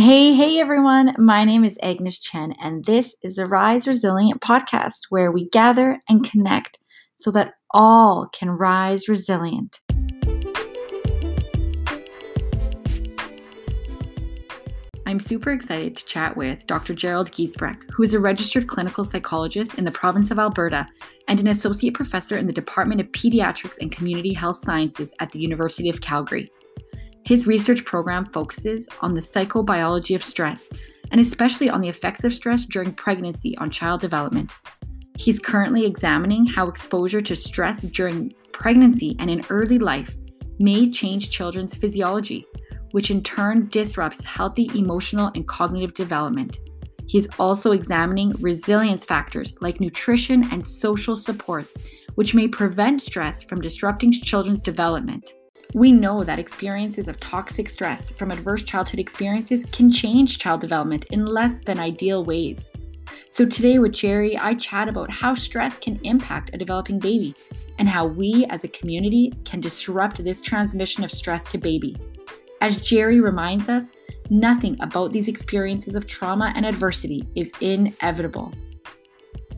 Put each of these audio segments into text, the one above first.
Hey, hey everyone. My name is Agnes Chen, and this is a Rise Resilient podcast where we gather and connect so that all can rise resilient. I'm super excited to chat with Dr. Gerald Giesbrecht, who is a registered clinical psychologist in the province of Alberta and an associate professor in the Department of Pediatrics and Community Health Sciences at the University of Calgary. His research program focuses on the psychobiology of stress, and especially on the effects of stress during pregnancy on child development. He's currently examining how exposure to stress during pregnancy and in early life may change children's physiology, which in turn disrupts healthy emotional and cognitive development. He is also examining resilience factors like nutrition and social supports, which may prevent stress from disrupting children's development. We know that experiences of toxic stress from adverse childhood experiences can change child development in less than ideal ways. So, today with Jerry, I chat about how stress can impact a developing baby and how we as a community can disrupt this transmission of stress to baby. As Jerry reminds us, nothing about these experiences of trauma and adversity is inevitable.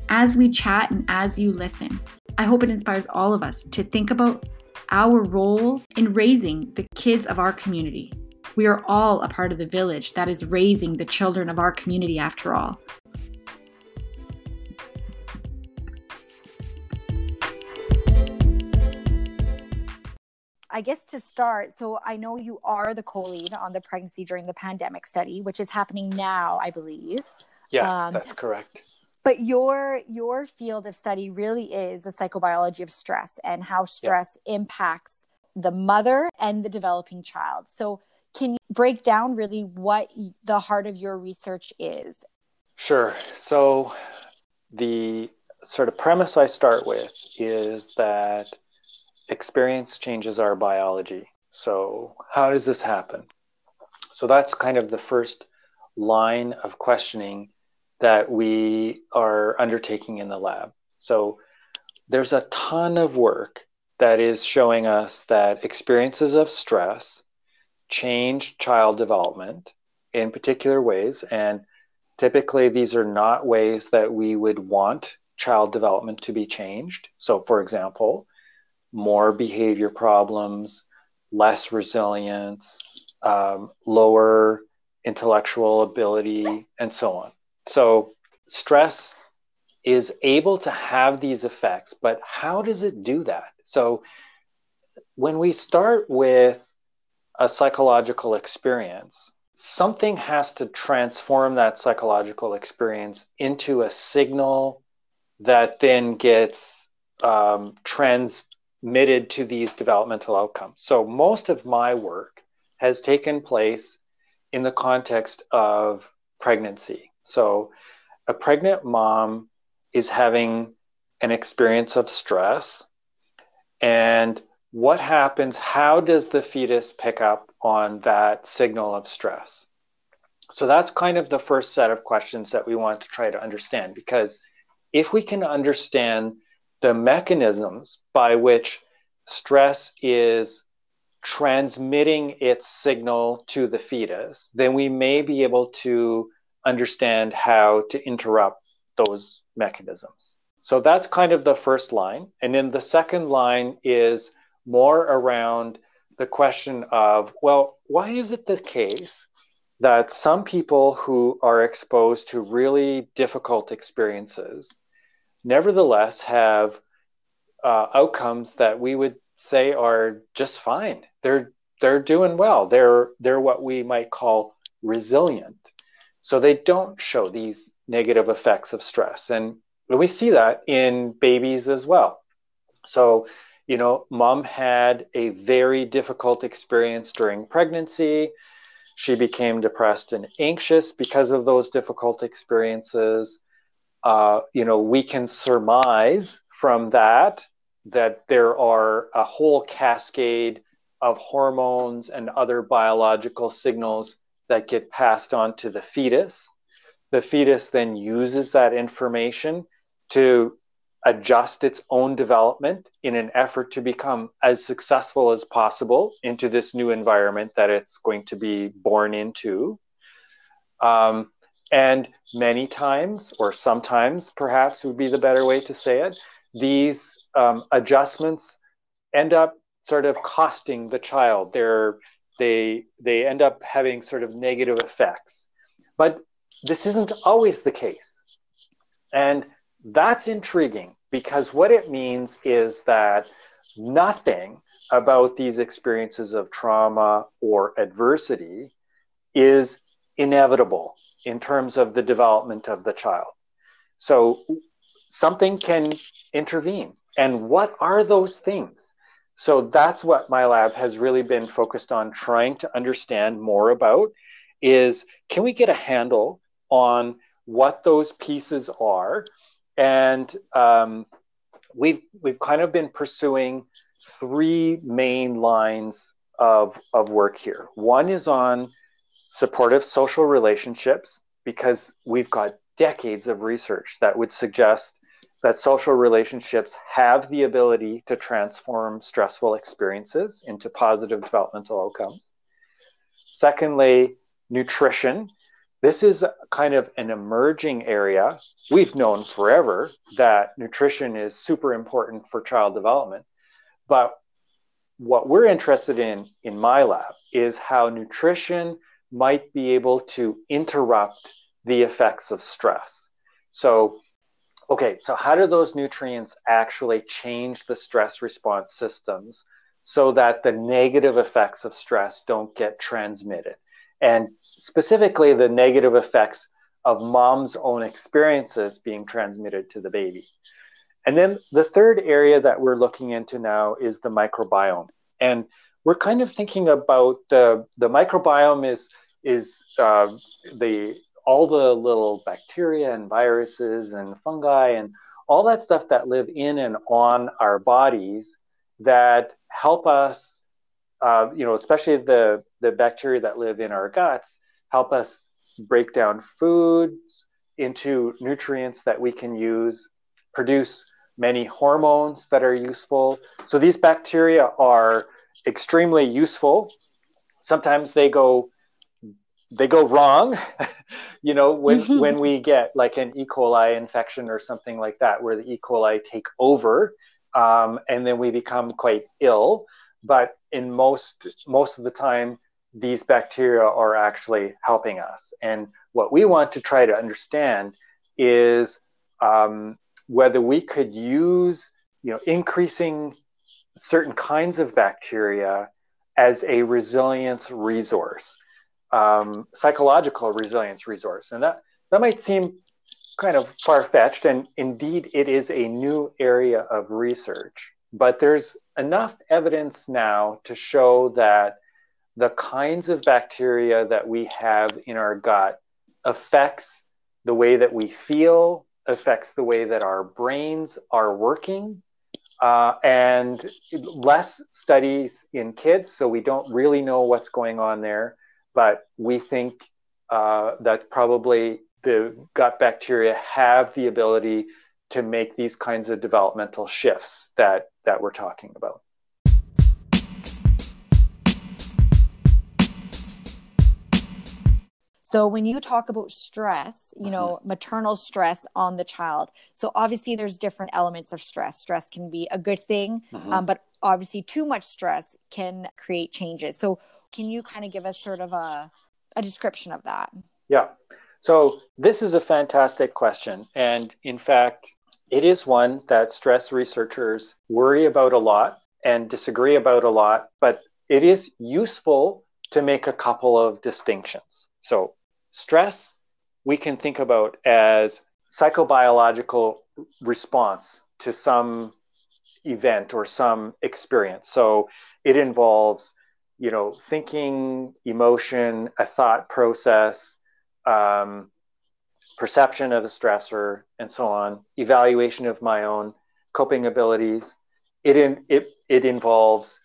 As we chat and as you listen, I hope it inspires all of us to think about our role in raising the kids of our community. We are all a part of the village that is raising the children of our community, after all. I guess to start, so I know you are the co lead on the pregnancy during the pandemic study, which is happening now, I believe. Yes, um, that's correct but your your field of study really is the psychobiology of stress and how stress yeah. impacts the mother and the developing child. So can you break down really what the heart of your research is? Sure. So the sort of premise i start with is that experience changes our biology. So how does this happen? So that's kind of the first line of questioning that we are undertaking in the lab. So there's a ton of work that is showing us that experiences of stress change child development in particular ways. And typically, these are not ways that we would want child development to be changed. So, for example, more behavior problems, less resilience, um, lower intellectual ability, and so on. So stress is able to have these effects, but how does it do that? So when we start with a psychological experience, something has to transform that psychological experience into a signal that then gets um, transmitted to these developmental outcomes. So most of my work has taken place in the context of pregnancy. So, a pregnant mom is having an experience of stress. And what happens? How does the fetus pick up on that signal of stress? So, that's kind of the first set of questions that we want to try to understand. Because if we can understand the mechanisms by which stress is transmitting its signal to the fetus, then we may be able to understand how to interrupt those mechanisms. So that's kind of the first line. And then the second line is more around the question of, well, why is it the case that some people who are exposed to really difficult experiences nevertheless have uh, outcomes that we would say are just fine. They're they're doing well. They're they're what we might call resilient. So they don't show these negative effects of stress. And we see that in babies as well. So, you know, mom had a very difficult experience during pregnancy. She became depressed and anxious because of those difficult experiences. Uh, you know, we can surmise from that that there are a whole cascade of hormones and other biological signals that get passed on to the fetus. The fetus then uses that information to adjust its own development in an effort to become as successful as possible into this new environment that it's going to be born into. Um, and many times, or sometimes perhaps would be the better way to say it, these um, adjustments end up sort of costing the child. They're, they, they end up having sort of negative effects. But this isn't always the case. And that's intriguing because what it means is that nothing about these experiences of trauma or adversity is inevitable in terms of the development of the child. So something can intervene. And what are those things? So that's what my lab has really been focused on trying to understand more about is can we get a handle on what those pieces are? And um, we've we've kind of been pursuing three main lines of, of work here. One is on supportive social relationships because we've got decades of research that would suggest that social relationships have the ability to transform stressful experiences into positive developmental outcomes. Secondly, nutrition. This is kind of an emerging area. We've known forever that nutrition is super important for child development. But what we're interested in in my lab is how nutrition might be able to interrupt the effects of stress. So, okay, so how do those nutrients actually change the stress response systems so that the negative effects of stress don't get transmitted? And specifically, the negative effects of mom's own experiences being transmitted to the baby. And then the third area that we're looking into now is the microbiome. And we're kind of thinking about the, the microbiome is, is uh, the all the little bacteria and viruses and fungi and all that stuff that live in and on our bodies that help us, uh, you know, especially the, the bacteria that live in our guts, help us break down foods into nutrients that we can use, produce many hormones that are useful. So these bacteria are extremely useful. Sometimes they go they go wrong you know when mm-hmm. when we get like an e. coli infection or something like that where the e. coli take over um, and then we become quite ill. But in most most of the time these bacteria are actually helping us. And what we want to try to understand is um, whether we could use you know increasing certain kinds of bacteria as a resilience resource um, psychological resilience resource. And that, that might seem kind of far fetched, and indeed it is a new area of research. But there's enough evidence now to show that the kinds of bacteria that we have in our gut affects the way that we feel, affects the way that our brains are working. Uh, and less studies in kids, so we don't really know what's going on there but we think uh, that probably the gut bacteria have the ability to make these kinds of developmental shifts that that we're talking about. So when you talk about stress, you know, mm-hmm. maternal stress on the child. So obviously there's different elements of stress. Stress can be a good thing, mm-hmm. um, but obviously too much stress can create changes. So can you kind of give us sort of a, a description of that? Yeah. So this is a fantastic question. And in fact, it is one that stress researchers worry about a lot and disagree about a lot, but it is useful to make a couple of distinctions. So, stress we can think about as psychobiological response to some event or some experience. So, it involves you know, thinking, emotion, a thought process, um, perception of a stressor, and so on, evaluation of my own coping abilities. It, in, it, it involves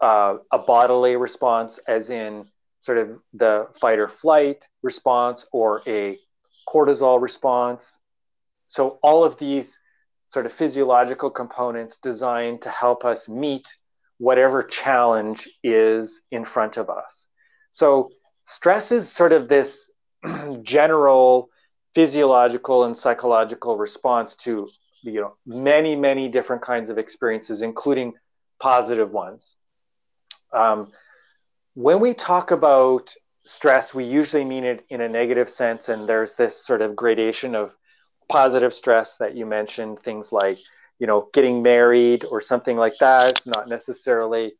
uh, a bodily response, as in sort of the fight or flight response or a cortisol response. So, all of these sort of physiological components designed to help us meet whatever challenge is in front of us. So stress is sort of this general physiological and psychological response to you know many many different kinds of experiences including positive ones um, when we talk about stress we usually mean it in a negative sense and there's this sort of gradation of positive stress that you mentioned things like you know getting married or something like that. It's not necessarily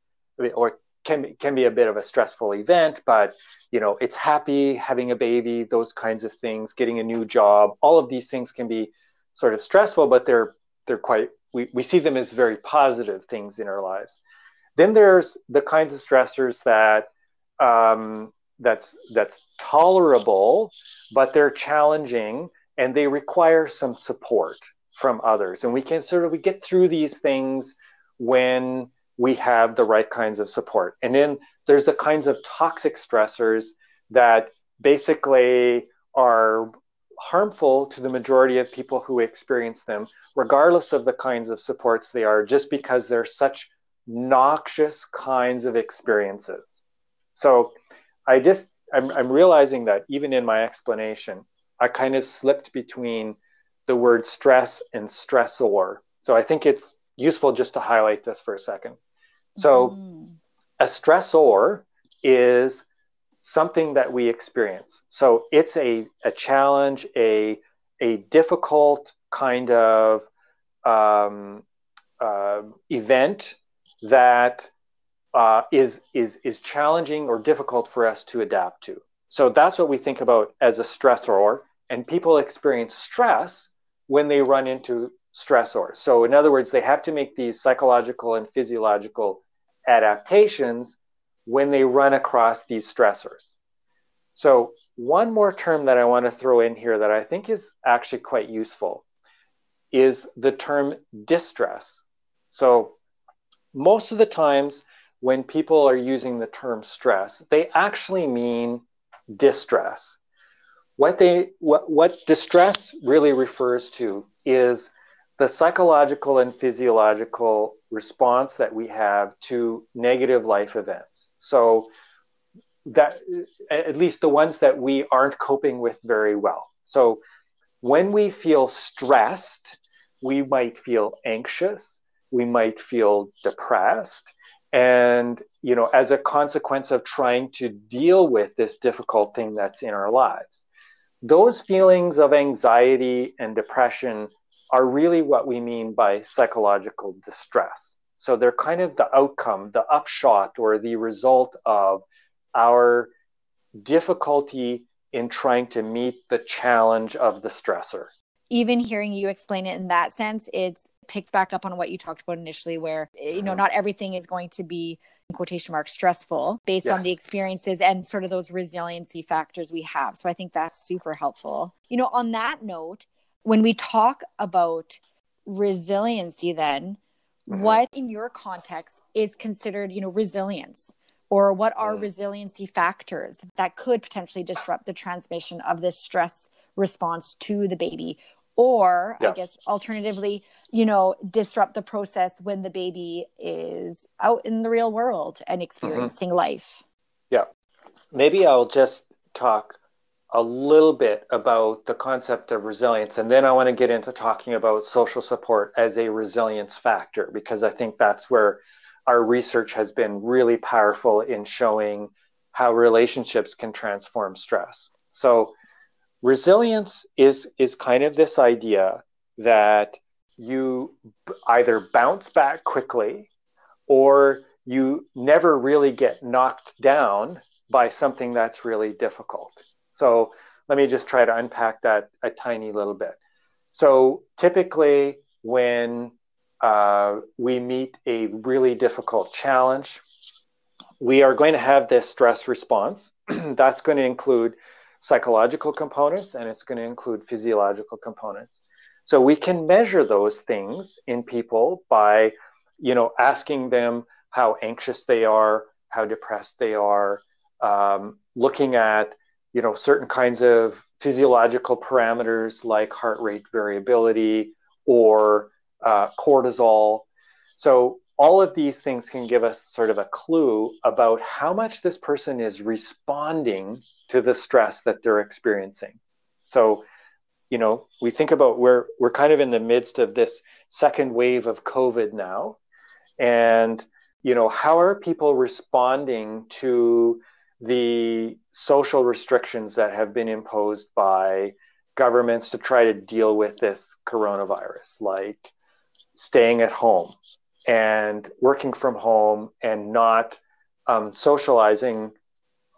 or can can be a bit of a stressful event but you know it's happy having a baby those kinds of things getting a new job. All of these things can be sort of stressful but they're they're quite we, we see them as very positive things in our lives. Then there's the kinds of stressors that um, that's that's tolerable but they're challenging and they require some support from others and we can sort of we get through these things when we have the right kinds of support and then there's the kinds of toxic stressors that basically are harmful to the majority of people who experience them, regardless of the kinds of supports they are, just because they're such noxious kinds of experiences. So I just, I'm, I'm realizing that even in my explanation, I kind of slipped between the word stress and stressor. So I think it's useful just to highlight this for a second. So, mm a stressor is something that we experience. So it's a, a challenge, a, a difficult kind of um, uh, event that uh, is is is challenging or difficult for us to adapt to. So that's what we think about as a stressor, and people experience stress when they run into stressors. So in other words, they have to make these psychological and physiological adaptations when they run across these stressors. So, one more term that I want to throw in here that I think is actually quite useful is the term distress. So, most of the times when people are using the term stress, they actually mean distress. What they what, what distress really refers to is the psychological and physiological response that we have to negative life events. So that at least the ones that we aren't coping with very well. So when we feel stressed, we might feel anxious, we might feel depressed, and you know, as a consequence of trying to deal with this difficult thing that's in our lives. Those feelings of anxiety and depression are really what we mean by psychological distress. So they're kind of the outcome, the upshot, or the result of our difficulty in trying to meet the challenge of the stressor. Even hearing you explain it in that sense, it's picked back up on what you talked about initially, where, you know, mm-hmm. not everything is going to be quotation marks stressful based on the experiences and sort of those resiliency factors we have. So I think that's super helpful. You know, on that note, when we talk about resiliency then mm-hmm. what in your context is considered you know resilience or what are mm. resiliency factors that could potentially disrupt the transmission of this stress response to the baby or yeah. i guess alternatively you know disrupt the process when the baby is out in the real world and mm-hmm. experiencing mm-hmm. life yeah maybe i'll just talk a little bit about the concept of resilience, and then I want to get into talking about social support as a resilience factor, because I think that's where our research has been really powerful in showing how relationships can transform stress. So, resilience is, is kind of this idea that you either bounce back quickly or you never really get knocked down by something that's really difficult. So let me just try to unpack that a tiny little bit. So typically, when uh, we meet a really difficult challenge, we are going to have this stress response. That's going to include psychological components and it's going to include physiological components. So we can measure those things in people by, you know, asking them how anxious they are, how depressed they are, um, looking at you know certain kinds of physiological parameters like heart rate variability or uh, cortisol so all of these things can give us sort of a clue about how much this person is responding to the stress that they're experiencing. So, you know, we think about where we're kind of in the midst of this second wave of COVID now. And, you know, how are people responding to the social restrictions that have been imposed by governments to try to deal with this coronavirus, like staying at home, and working from home and not um, socializing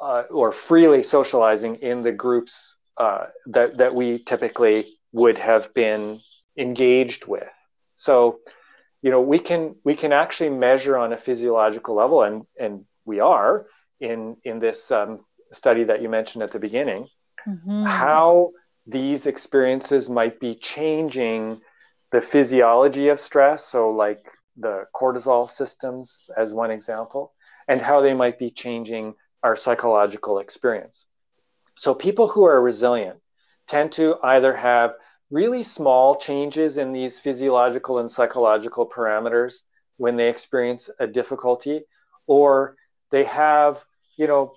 uh, or freely socializing in the groups uh, that that we typically would have been engaged with. So, you know, we can we can actually measure on a physiological level, and and we are in in this um, study that you mentioned at the beginning, mm-hmm. how these experiences might be changing the physiology of stress. So, like the cortisol systems as one example, and how they might be changing our psychological experience. So, people who are resilient tend to either have really small changes in these physiological and psychological parameters when they experience a difficulty, or they have, you know,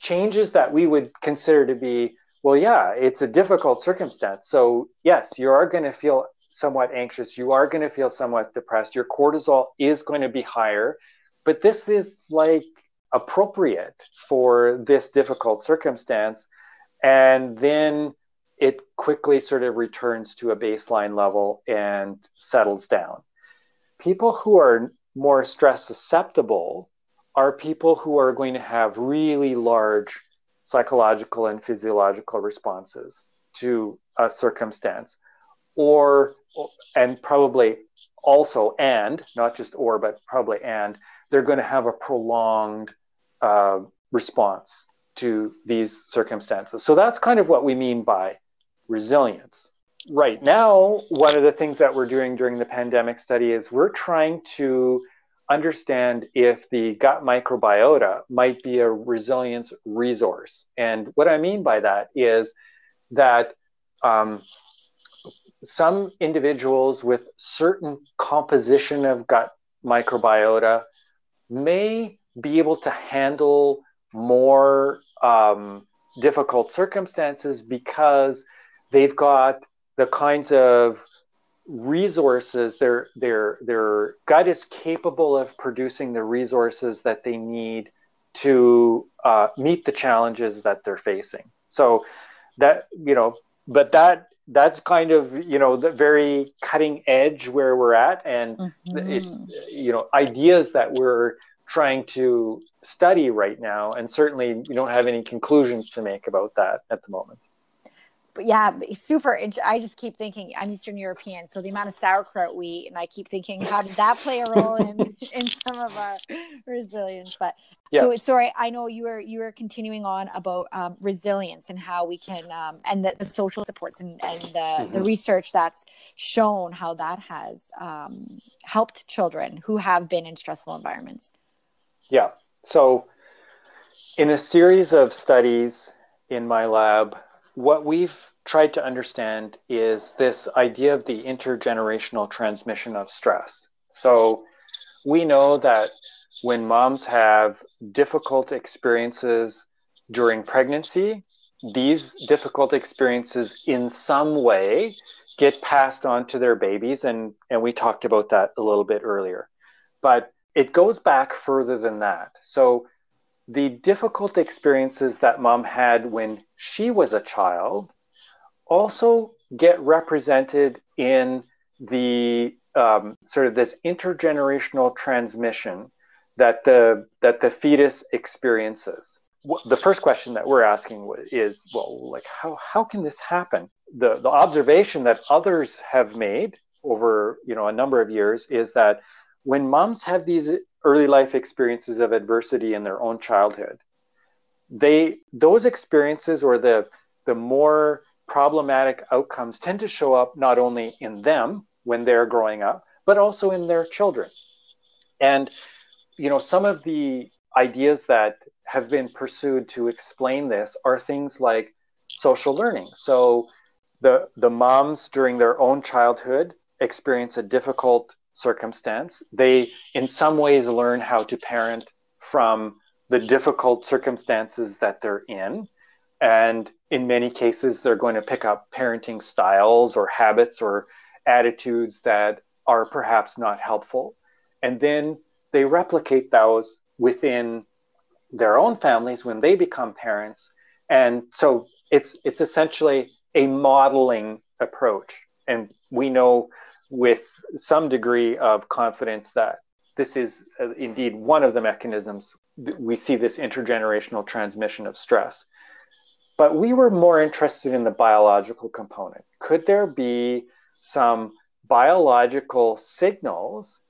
changes that we would consider to be, well, yeah, it's a difficult circumstance. So, yes, you are going to feel somewhat anxious, you are going to feel somewhat depressed, your cortisol is going to be higher, but this is like appropriate for this difficult circumstance. And then it quickly sort of returns to a baseline level and settles down. People who are more stress susceptible are people who are going to have really large psychological and physiological responses to a circumstance or and probably also and not just or but probably and they're going to have a prolonged uh, response to these circumstances. So that's kind of what we mean by resilience. Right now one of the things that we're doing during the pandemic study is we're trying to understand if the gut microbiota might be a resilience resource. And what i mean by that is that um, some individuals with certain composition of gut microbiota may be able to handle more um, difficult circumstances because they've got the kinds of resources their their their gut is capable of producing the resources that they need to uh, meet the challenges that they're facing. So that you know but that that's kind of you know the very cutting edge where we're at. And mm-hmm. it's you know ideas that we're trying to study right now. And certainly we don't have any conclusions to make about that at the moment but yeah, super. I just keep thinking I'm Eastern European, so the amount of sauerkraut we eat, and I keep thinking, how did that play a role in in some of our resilience? But yeah. so sorry, I know you were you were continuing on about um, resilience and how we can um, and the, the, social supports and, and the mm-hmm. the research that's shown how that has um, helped children who have been in stressful environments. Yeah. So, in a series of studies in my lab what we've tried to understand is this idea of the intergenerational transmission of stress. So we know that when moms have difficult experiences during pregnancy, these difficult experiences in some way get passed on to their babies and and we talked about that a little bit earlier but it goes back further than that so the difficult experiences that mom had when she was a child also get represented in the um, sort of this intergenerational transmission that the that the fetus experiences. The first question that we're asking is, well, like how how can this happen? The the observation that others have made over you know a number of years is that when moms have these early life experiences of adversity in their own childhood. They those experiences or the the more problematic outcomes tend to show up not only in them when they're growing up but also in their children. And you know some of the ideas that have been pursued to explain this are things like social learning. So the the moms during their own childhood experience a difficult circumstance. They, in some ways, learn how to parent from the difficult circumstances that they're in. And in many cases, they're going to pick up parenting styles or habits or attitudes that are perhaps not helpful. And then they replicate those within their own families when they become parents. And so it's it's essentially a modeling approach. And we know with some degree of confidence that this is uh, indeed one of the mechanisms we see this intergenerational transmission of stress. But we were more interested in the biological component. Could there be some biological signals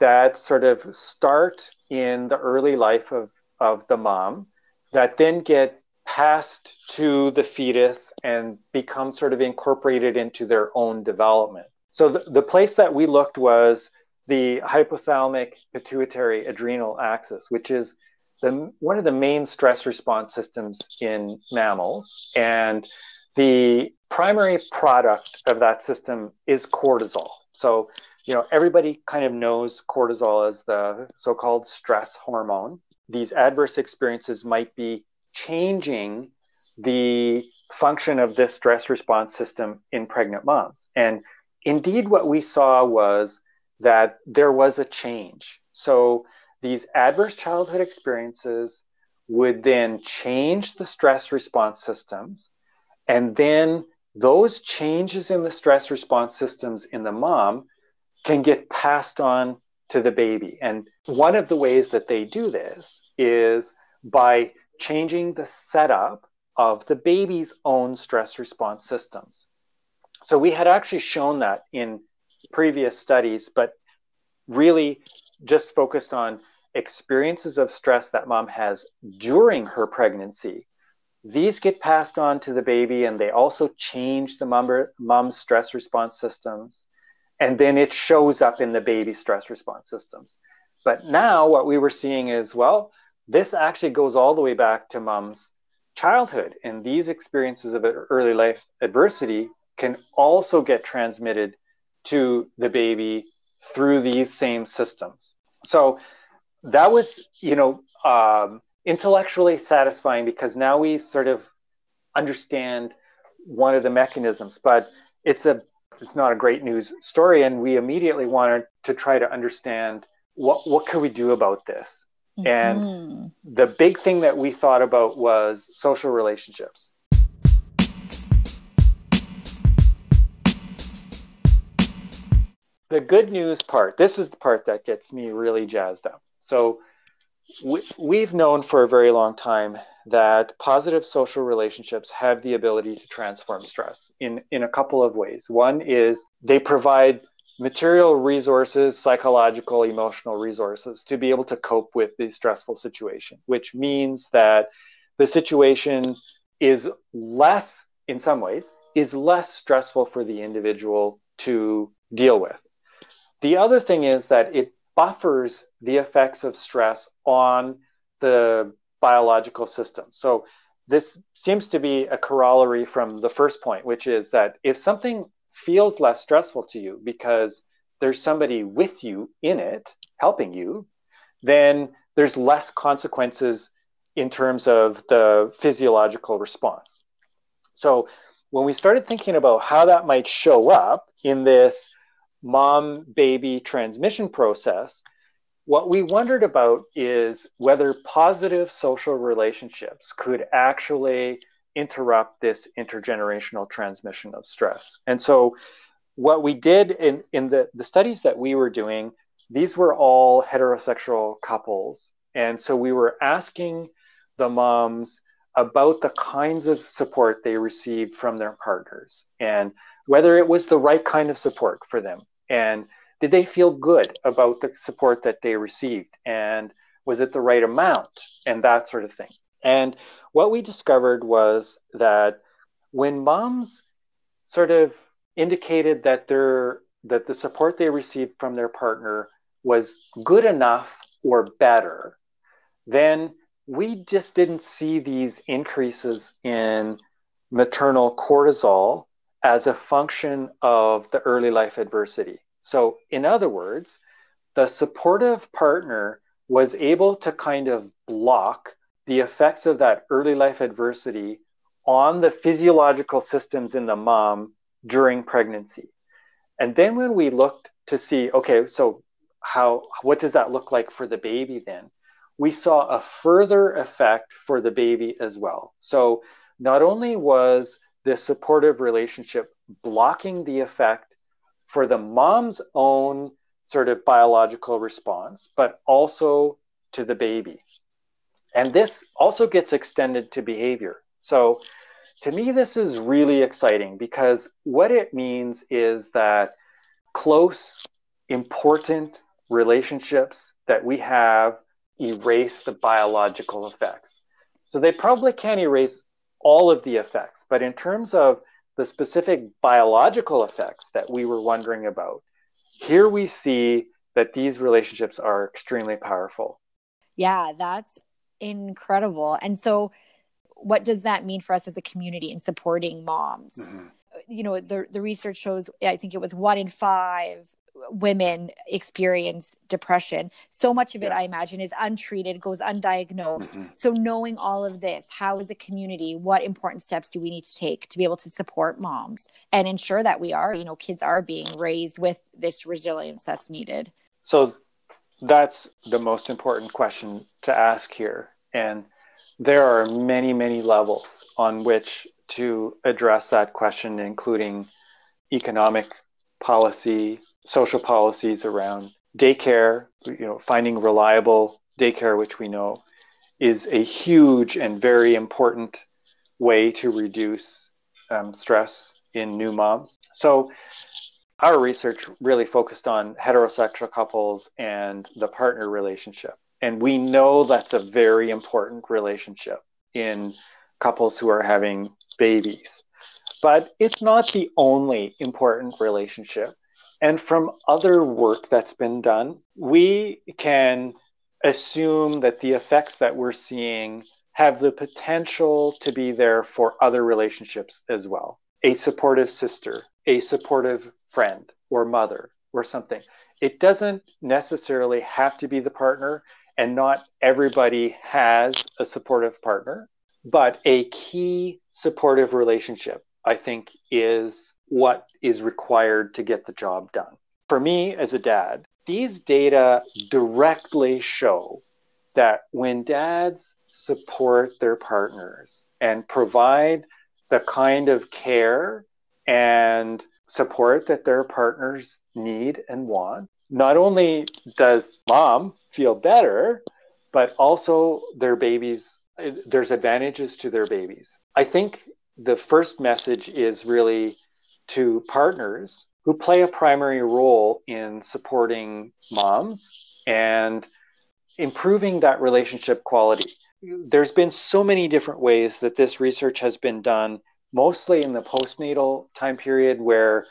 that sort of start in the early life of, of the mom that then get passed to the fetus and become sort of incorporated into their own development? So the, the place that we looked was the hypothalamic pituitary adrenal axis, which is the, one of the main stress response systems in mammals. And the primary product of that system is cortisol. So, you know, everybody kind of knows cortisol as the so called stress hormone. These adverse experiences might be changing the function of this stress response system in pregnant moms. And indeed, what we saw was that there was a change. So, these adverse childhood experiences would then change the stress response systems. And then those changes in the stress response systems in the mom can get passed on to the baby. And one of the ways that they do this is by changing the setup of the baby's own stress response systems. So we had actually shown that in previous studies, but really just focused on experiences of stress that mom has during her pregnancy, these get passed on to the baby and they also change the mom, mom's stress response systems. And then it shows up in the baby stress response systems. But now what we were seeing is, well, this actually goes all the way back to mom's childhood. And these experiences of early life adversity can also get transmitted to the baby through these same systems. So that was, you know, um, intellectually satisfying because now we sort of understand one of the mechanisms. But it's a it's not a great news story, and we immediately wanted to try to understand what what can we do about this. Mm-hmm. And the big thing that we thought about was social relationships. The good news part, this is the part that gets me really jazzed up. So we, we've known for a very long time that positive social relationships have the ability to transform stress in, in a couple of ways. One is they provide material resources, psychological, emotional resources to be able to cope with the stressful situation, which means that the situation is less, in some ways, is less stressful for the individual to deal with. The other thing is that it buffers the effects of stress on the biological system. So this seems to be a corollary from the first point, which is that if something feels less stressful to you because there's somebody with you in it helping you, then there's less consequences in terms of the physiological response. So when we started thinking about how that might show up in this mom baby transmission process, what we wondered about is whether positive social relationships could actually interrupt this intergenerational transmission of stress. And so, what we did in, in the, the studies that we were doing, these were all heterosexual couples. And so, we were asking the moms about the kinds of support they received from their partners and whether it was the right kind of support for them. And did they feel good about the support that they received? And was it the right amount? And that sort of thing. And what we discovered was that when moms sort of indicated that their that the support they received from their partner was good enough or better, then we just didn't see these increases in maternal cortisol as a function of the early life adversity. So, in other words, the supportive partner was able to kind of block the effects of that early life adversity on the physiological systems in the mom during pregnancy. And then when we looked to see, okay, so how what does that look like for the baby then? We saw a further effect for the baby as well. So not only was this supportive relationship blocking the effect for the mom's own sort of biological response, but also to the baby. And this also gets extended to behavior. So to me, this is really exciting because what it means is that close, important relationships that we have erase the biological effects. So they probably can't erase all of the effects, but in terms of the specific biological effects that we were wondering about, here we see that these relationships are extremely powerful. Yeah, that's incredible. And so, what does that mean for us as a community in supporting moms? Mm-hmm. You know, the the research shows I think it was one in five women experience depression. So much of it, yeah. I imagine, is untreated, goes undiagnosed. Mm-hmm. So, knowing all of this, how as a community, what important steps do we need to take to be able to support moms and ensure that we are, you know, kids are being raised with this resilience that's needed? So, that's the most important question to ask here. And there are many, many levels on which to address that question, including economic policy, social policies around daycare, you know, finding reliable daycare, which we know is a huge and very important way to reduce um, stress in new moms. So, our research really focused on heterosexual couples and the partner relationship. And we know that's a very important relationship in couples who are having babies. But it's not the only important relationship. And from other work that's been done, we can assume that the effects that we're seeing have the potential to be there for other relationships as well. A supportive sister, a supportive friend or mother or something. It doesn't necessarily have to be the partner, and not everybody has a supportive partner, but a key supportive relationship, I think, is what is required to get the job done. For me as a dad, these data directly show that when dads support their partners and provide the kind of care and support that their partners need and want, not only does mom feel better, but also their babies, there's advantages to their babies. I think the first message is really to partners who play a primary role in supporting moms and improving that relationship quality. There's been so many different ways that this research has been done, mostly in the postnatal time period where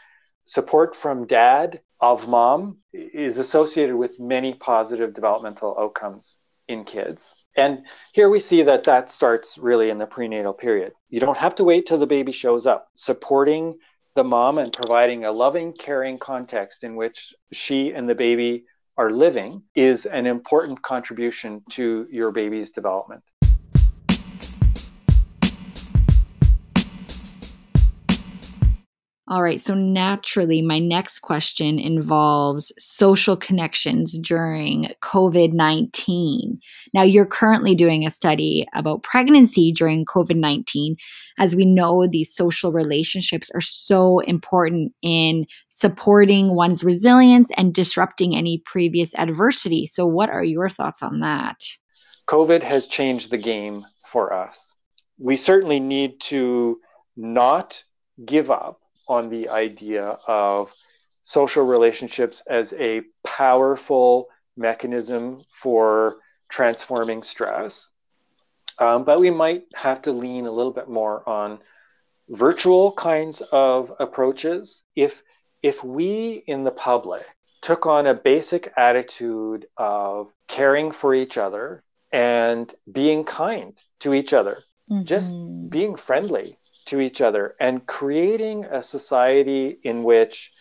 support from dad of mom is associated with many positive developmental outcomes in kids. And here we see that that starts really in the prenatal period. You don't have to wait till the baby shows up. Supporting the mom and providing a loving, caring context in which she and the baby are living is an important contribution to your baby's development. All right, so naturally, my next question involves social connections during COVID 19. Now, you're currently doing a study about pregnancy during COVID 19. As we know, these social relationships are so important in supporting one's resilience and disrupting any previous adversity. So, what are your thoughts on that? COVID has changed the game for us. We certainly need to not give up on the idea of social relationships as a powerful mechanism for transforming stress. Um, but we might have to lean a little bit more on virtual kinds of approaches. If if we in the public took on a basic attitude of caring for each other and being kind to each other, mm-hmm. just being friendly to each other and creating a society in which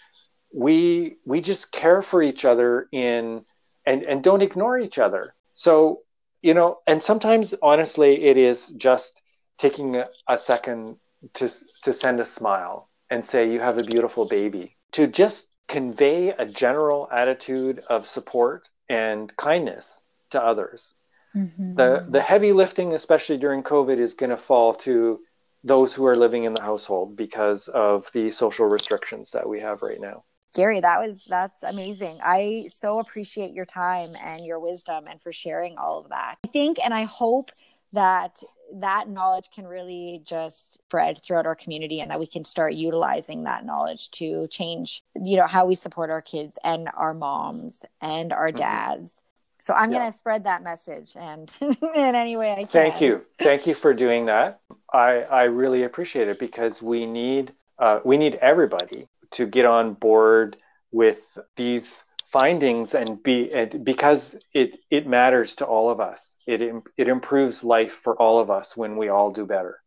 we we just care for each other in and and don't ignore each other. So you know and sometimes honestly it is just taking a, a second to to send a smile and say you have a beautiful baby. To just convey a general attitude of support and kindness to others. Mm-hmm. the the heavy lifting especially during covid is going to fall to those who are living in the household because of the social restrictions that we have right now Gary, that was that's amazing. I so appreciate your time and your wisdom and for sharing all of that. I think and I hope that that knowledge can really just spread throughout our community and that we can start utilizing that knowledge to change you know how we support our kids and our moms and our mm-hmm. dads so i'm yeah. going to spread that message and in any way i can. thank you. Thank you for doing that. I i really appreciate it because we need uh, we need everybody to get on board with these findings and be and because it it matters to all of us. It it improves life for all of us when we all do better